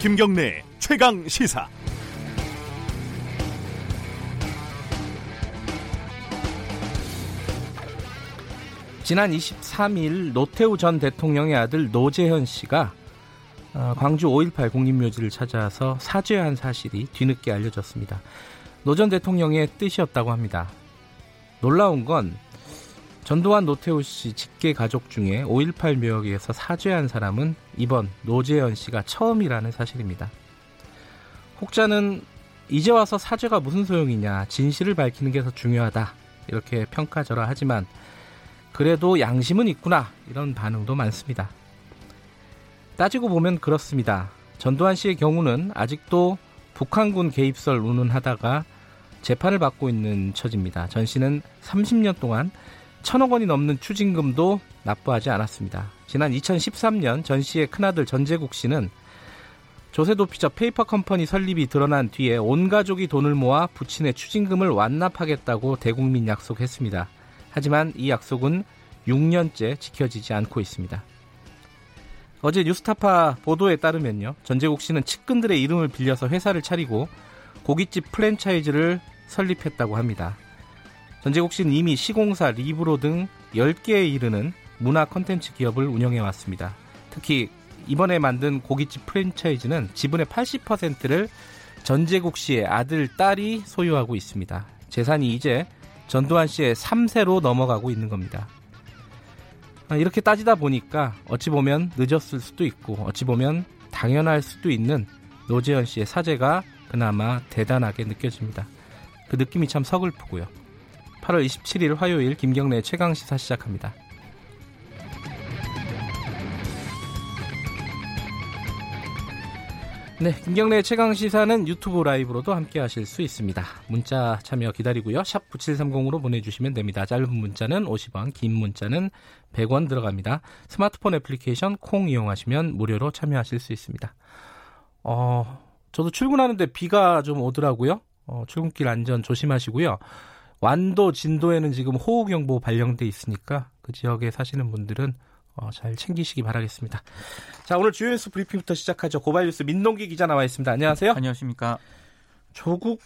김경래 최강 시사. 지난 23일 노태우 전 대통령의 아들 노재헌 씨가 어, 광주 5.18 국립묘지를 찾아서 사죄한 사실이 뒤늦게 알려졌습니다. 노 전 대통령의 뜻이었다고 합니다. 놀라운 건 전두환 노태우 씨 직계 가족 중에 5.18 묘역에서 사죄한 사람은 이번 노재헌 씨가 처음이라는 사실입니다. 혹자는 이제 와서 사죄가 무슨 소용이냐, 진실을 밝히는 게 더 중요하다, 이렇게 평가절하 하지만 그래도 양심은 있구나, 이런 반응도 많습니다. 따지고 보면 그렇습니다. 전두환 씨의 경우는 아직도 북한군 개입설 운운하다가 재판을 받고 있는 처지입니다. 전 씨는 30년 동안 천억 원이 넘는 추징금도 납부하지 않았습니다. 지난 2013년 전 씨의 큰아들 전재국 씨는 조세도피처 페이퍼 컴퍼니 설립이 드러난 뒤에 온 가족이 돈을 모아 부친의 추징금을 완납하겠다고 대국민 약속했습니다. 하지만 이 약속은 6년째 지켜지지 않고 있습니다. 어제 뉴스타파 보도에 따르면요. 전재국 씨는 측근들의 이름을 빌려서 회사를 차리고 고깃집 프랜차이즈를 설립했다고 합니다. 전재국 씨는 이미 시공사, 리브로 등 10개에 이르는 문화 컨텐츠 기업을 운영해 왔습니다. 특히 이번에 만든 고깃집 프랜차이즈는 지분의 80%를 전재국 씨의 아들, 딸이 소유하고 있습니다. 재산이 이제 전두환 씨의 3세로 넘어가고 있는 겁니다. 이렇게 따지다 보니까 어찌 보면 늦었을 수도 있고 어찌 보면 당연할 수도 있는 노재현 씨의 사죄가 그나마 대단하게 느껴집니다. 그 느낌이 참 서글프고요. 8월 27일 화요일 김경래 최강 시사 시작합니다. 네, 김경래 최강 시사는 유튜브 라이브로도 함께 하실 수 있습니다. 문자 참여 기다리고요. 샵 9730으로 보내 주시면 됩니다. 짧은 문자는 50원, 긴 문자는 100원 들어갑니다. 스마트폰 애플리케이션 콩 이용하시면 무료로 참여하실 수 있습니다. 어, 저도 출근하는데 비가 좀 오더라고요. 어, 출근길 안전 조심하시고요. 완도, 진도에는 지금 호우경보 발령돼 있으니까 그 지역에 사시는 분들은 어, 잘 챙기시기 바라겠습니다. 자, 오늘 주요 뉴스 브리핑부터 시작하죠. 고발뉴스 민동기 기자 나와 있습니다. 안녕하세요. 안녕하십니까. 조국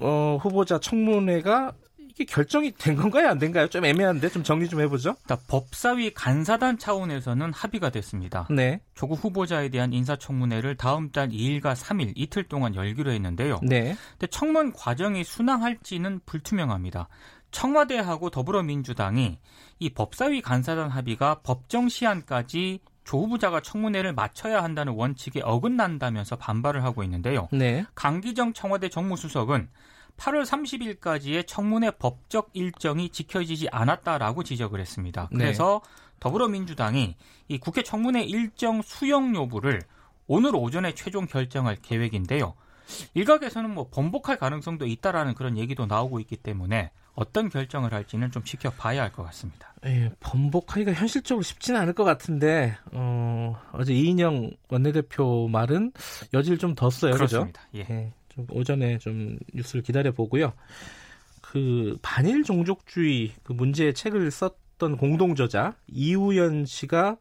어, 후보자 청문회가 이게 결정이 된 건가요, 안 된가요? 좀 애매한데 좀 정리 좀 해보죠. 법사위 간사단 차원에서는 합의가 됐습니다. 네. 조국 후보자에 대한 인사청문회를 다음 달 2일과 3일 이틀 동안 열기로 했는데요. 네. 근데 청문 과정이 순항할지는 불투명합니다. 청와대하고 더불어민주당이 이 법사위 간사단 합의가 법정 시한까지 조 후보자가 청문회를 마쳐야 한다는 원칙에 어긋난다면서 반발을 하고 있는데요. 네. 강기정 청와대 정무수석은 8월 30일까지의 청문회 법적 일정이 지켜지지 않았다라고 지적을 했습니다. 네. 그래서 더불어민주당이 이 국회 청문회 일정 수용 여부를 오늘 오전에 최종 결정할 계획인데요. 일각에서는 뭐 번복할 가능성도 있다라는 그런 얘기도 나오고 있기 때문에 어떤 결정을 할지는 좀 지켜봐야 할 것 같습니다. 예, 번복하기가 현실적으로 쉽지는 않을 것 같은데 어, 어제 이인영 원내대표 말은 여지를 좀 뒀어요. 그렇습니다. 그죠? 예. 예, 좀 오전에 좀 뉴스를 기다려 보고요. 그 반일 종족주의 그 문제의 책을 썼던 공동 저자 이우연 씨가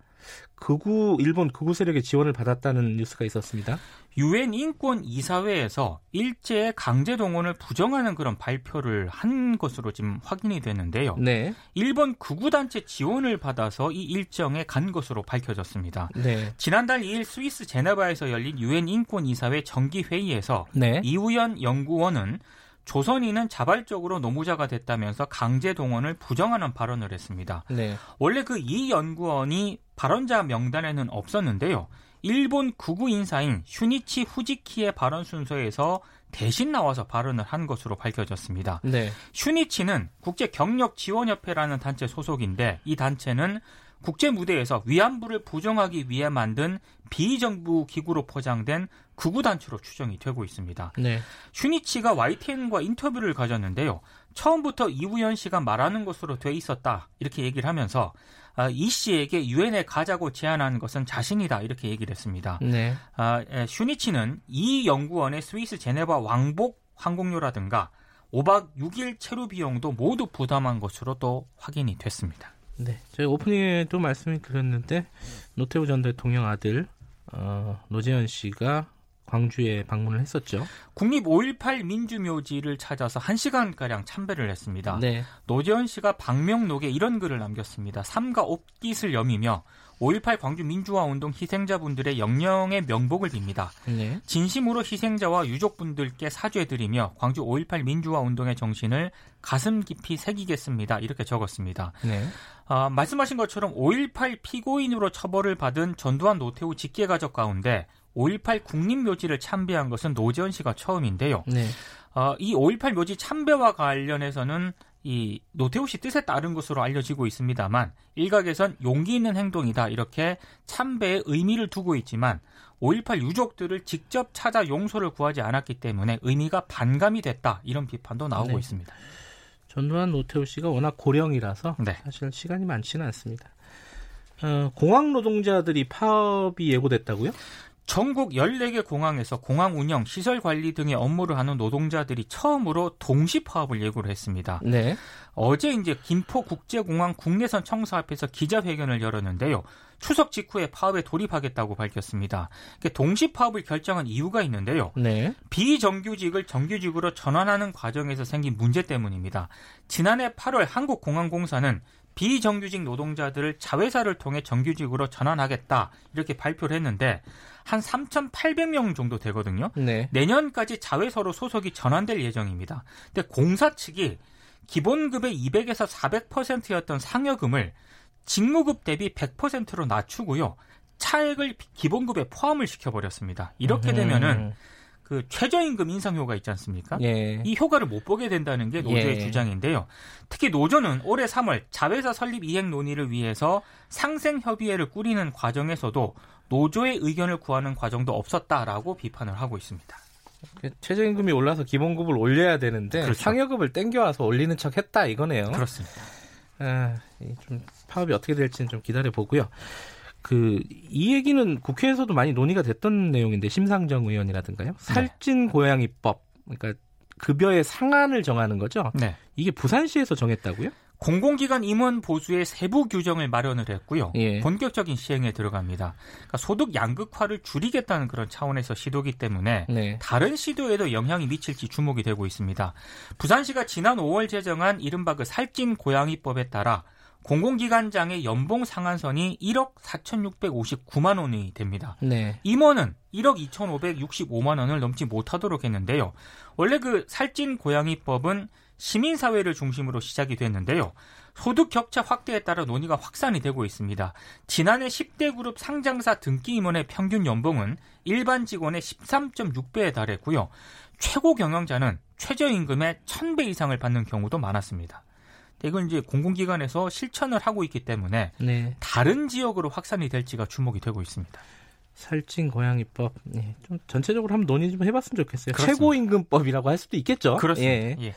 극우 일본 극우 세력의 지원을 받았다는 뉴스가 있었습니다. 유엔 인권 이사회에서 일제의 강제 동원을 부정하는 그런 발표를 한 것으로 지금 확인이 됐는데요. 네. 일본 극우 단체 지원을 받아서 이 일정에 간 것으로 밝혀졌습니다. 네. 지난달 2일 스위스 제네바에서 열린 유엔 인권 이사회 정기 회의에서 네. 이우연 연구원은 조선인은 자발적으로 노무자가 됐다면서 강제 동원을 부정하는 발언을 했습니다. 네. 원래 그 이 연구원이 발언자 명단에는 없었는데요. 일본 극우 인사인 슈니치 후지키의 발언 순서에서 대신 나와서 발언을 한 것으로 밝혀졌습니다. 네. 슈니치는 국제 경력 지원협회라는 단체 소속인데 이 단체는 국제 무대에서 위안부를 부정하기 위해 만든 비정부 기구로 포장된 극우 단체로 추정이 되고 있습니다. 네. 슈니치가 YTN과 인터뷰를 가졌는데요. 처음부터 이우연 씨가 말하는 것으로 돼 있었다 이렇게 얘기를 하면서 아, 이 씨에게 유엔에 가자고 제안한 것은 자신이다 이렇게 얘기를 했습니다. 네. 아, 에, 슈니치는 이 연구원의 스위스 제네바 왕복 항공료라든가 5박 6일 체류 비용도 모두 부담한 것으로 또 확인이 됐습니다. 네. 저희 오프닝에도 말씀을 드렸는데 노태우 전 대통령 아들 어, 노재현 씨가 광주에 방문을 했었죠. 국립 5.18 민주묘지를 찾아서 1시간가량 참배를 했습니다. 네. 노재현 씨가 방명록에 이런 글을 남겼습니다. 삼가 옷깃을 여미며 5.18 광주 민주화 운동 희생자분들의 영령의 명복을 빕니다. 네. 진심으로 희생자와 유족분들께 사죄드리며 광주 5.18 민주화 운동의 정신을 가슴 깊이 새기겠습니다. 이렇게 적었습니다. 네. 아, 말씀하신 것처럼 5.18 피고인으로 처벌을 받은 전두환 노태우 직계가족 가운데 5.18 국립묘지를 참배한 것은 노재현 씨가 처음인데요. 네. 어, 이5.18 묘지 참배와 관련해서는 이 노태우 씨 뜻에 따른 것으로 알려지고 있습니다만 일각에선 용기 있는 행동이다 이렇게 참배에 의미를 두고 있지만 5.18 유족들을 직접 찾아 용서를 구하지 않았기 때문에 의미가 반감이 됐다 이런 비판도 나오고 네. 있습니다. 전두환 노태우 씨가 워낙 고령이라서 네. 사실 시간이 많지는 않습니다. 어, 공항 노동자들이 파업이 예고됐다고요? 전국 14개 공항에서 공항 운영, 시설 관리 등의 업무를 하는 노동자들이 처음으로 동시 파업을 예고를 했습니다. 네. 어제 이제 김포 국제공항 국내선 청사 앞에서 기자회견을 열었는데요. 추석 직후에 파업에 돌입하겠다고 밝혔습니다. 동시 파업을 결정한 이유가 있는데요. 네. 비정규직을 정규직으로 전환하는 과정에서 생긴 문제 때문입니다. 지난해 8월 한국공항공사는 비정규직 노동자들을 자회사를 통해 정규직으로 전환하겠다 이렇게 발표를 했는데 한 3,800명 정도 되거든요. 네. 내년까지 자회사로 소속이 전환될 예정입니다. 근데 공사 측이 기본급의 200에서 400%였던 상여금을 직무급 대비 100%로 낮추고요. 차액을 기본급에 포함을 시켜버렸습니다. 이렇게 되면은 그 최저임금 인상 효과 있지 않습니까? 예. 이 효과를 못 보게 된다는 게 노조의 예. 주장인데요. 특히 노조는 올해 3월 자회사 설립 이행 논의를 위해서 상생 협의회를 꾸리는 과정에서도 노조의 의견을 구하는 과정도 없었다라고 비판을 하고 있습니다. 최저임금이 올라서 기본급을 올려야 되는데 그렇죠. 상여금을 땡겨와서 올리는 척 했다 이거네요. 그렇습니다. 아, 좀 파업이 어떻게 될지는 좀 기다려 보고요. 그 이 얘기는 국회에서도 많이 논의가 됐던 내용인데 심상정 의원이라든가요. 네. 살찐 고양이법 그러니까 급여의 상한을 정하는 거죠. 네. 이게 부산시에서 정했다고요? 공공기관 임원 보수의 세부 규정을 마련을 했고요. 예. 본격적인 시행에 들어갑니다. 그러니까 소득 양극화를 줄이겠다는 그런 차원에서 시도기 때문에 네. 다른 시도에도 영향이 미칠지 주목이 되고 있습니다. 부산시가 지난 5월 제정한 이른바 그 살찐 고양이법에 따라 공공기관장의 연봉 상한선이 1억 4,659만 원이 됩니다. 네. 임원은 1억 2,565만 원을 넘지 못하도록 했는데요. 원래 그 살찐 고양이법은 시민사회를 중심으로 시작이 됐는데요. 소득 격차 확대에 따라 논의가 확산이 되고 있습니다. 지난해 10대 그룹 상장사 등기 임원의 평균 연봉은 일반 직원의 13.6배에 달했고요. 최고 경영자는 최저임금의 1000배 이상을 받는 경우도 많았습니다. 이건 이제 공공기관에서 실천을 하고 있기 때문에 네. 다른 지역으로 확산이 될지가 주목이 되고 있습니다. 살찐 고양이법 예, 좀 전체적으로 한번 논의 좀 해봤으면 좋겠어요. 그렇습니다. 최고임금법이라고 할 수도 있겠죠. 그렇습니다. 예. 예.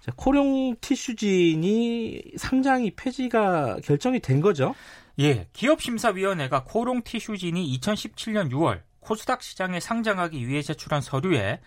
자, 코룡 티슈진이 상장이 폐지가 결정이 된 거죠? 예, 기업심사위원회가 코롱 티슈진이 2017년 6월 코스닥 시장에 상장하기 위해 제출한 서류에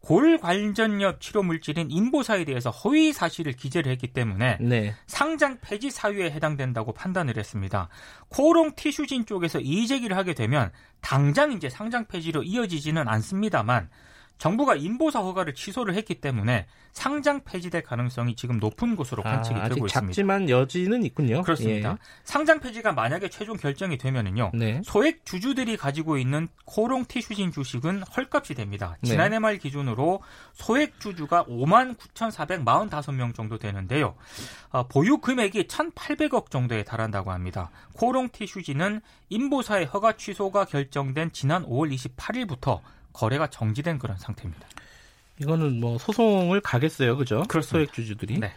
골관전염 치료 물질인 인보사에 대해서 허위 사실을 기재를 했기 때문에 네. 상장 폐지 사유에 해당된다고 판단을 했습니다. 코롱 티슈진 쪽에서 이의 제기를 하게 되면 당장 이제 상장 폐지로 이어지지는 않습니다만 정부가 인보사 허가를 취소를 했기 때문에 상장 폐지될 가능성이 지금 높은 것으로 아, 관측이 아, 되고 있습니다. 작지만 여지는 있군요. 그렇습니다. 예. 상장 폐지가 만약에 최종 결정이 되면은요. 네. 소액 주주들이 가지고 있는 코롱 티슈진 주식은 헐값이 됩니다. 네. 지난해 말 기준으로 소액 주주가 5만 9,445명 정도 되는데요. 어, 보유 금액이 1,800억 정도에 달한다고 합니다. 코롱 티슈진은 인보사의 허가 취소가 결정된 지난 5월 28일부터 거래가 정지된 그런 상태입니다. 이거는 뭐 소송을 가겠어요, 그죠? 그렇습니다. 소액 주주들이. 네.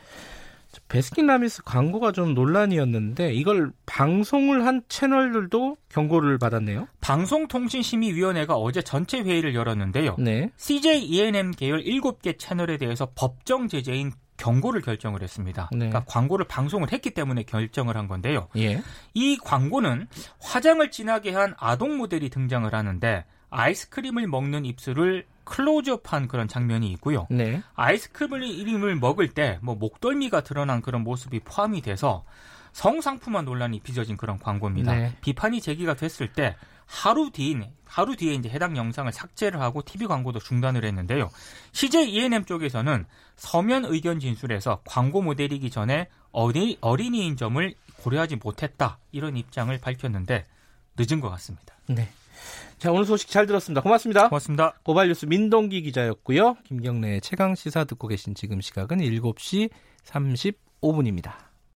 베스킨라빈스 광고가 좀 논란이었는데 이걸 방송을 한 채널들도 경고를 받았네요. 방송통신심의위원회가 어제 전체 회의를 열었는데요. 네. CJ ENM 계열 7개 채널에 대해서 법정 제재인 경고를 결정을 했습니다. 네. 그러니까 광고를 방송을 했기 때문에 결정을 한 건데요. 예. 이 광고는 화장을 진하게 한 아동 모델이 등장을 하는데 아이스크림을 먹는 입술을 클로즈업한 그런 장면이 있고요. 네. 아이스크림을 먹을 때 뭐 목덜미가 드러난 그런 모습이 포함이 돼서 성상품화 논란이 빚어진 그런 광고입니다. 네. 비판이 제기가 됐을 때 하루 뒤인 하루 뒤에 이제 해당 영상을 삭제를 하고 TV 광고도 중단을 했는데요. CJ ENM 쪽에서는 서면 의견 진술에서 광고 모델이기 전에 어리, 어린이인 점을 고려하지 못했다 이런 입장을 밝혔는데 늦은 것 같습니다. 네. 자 오늘 소식 잘 들었습니다. 고맙습니다. 고맙습니다. 고발뉴스 민동기 기자였고요. 김경래 최강 시사 듣고 계신 지금 시각은 7시 35분입니다.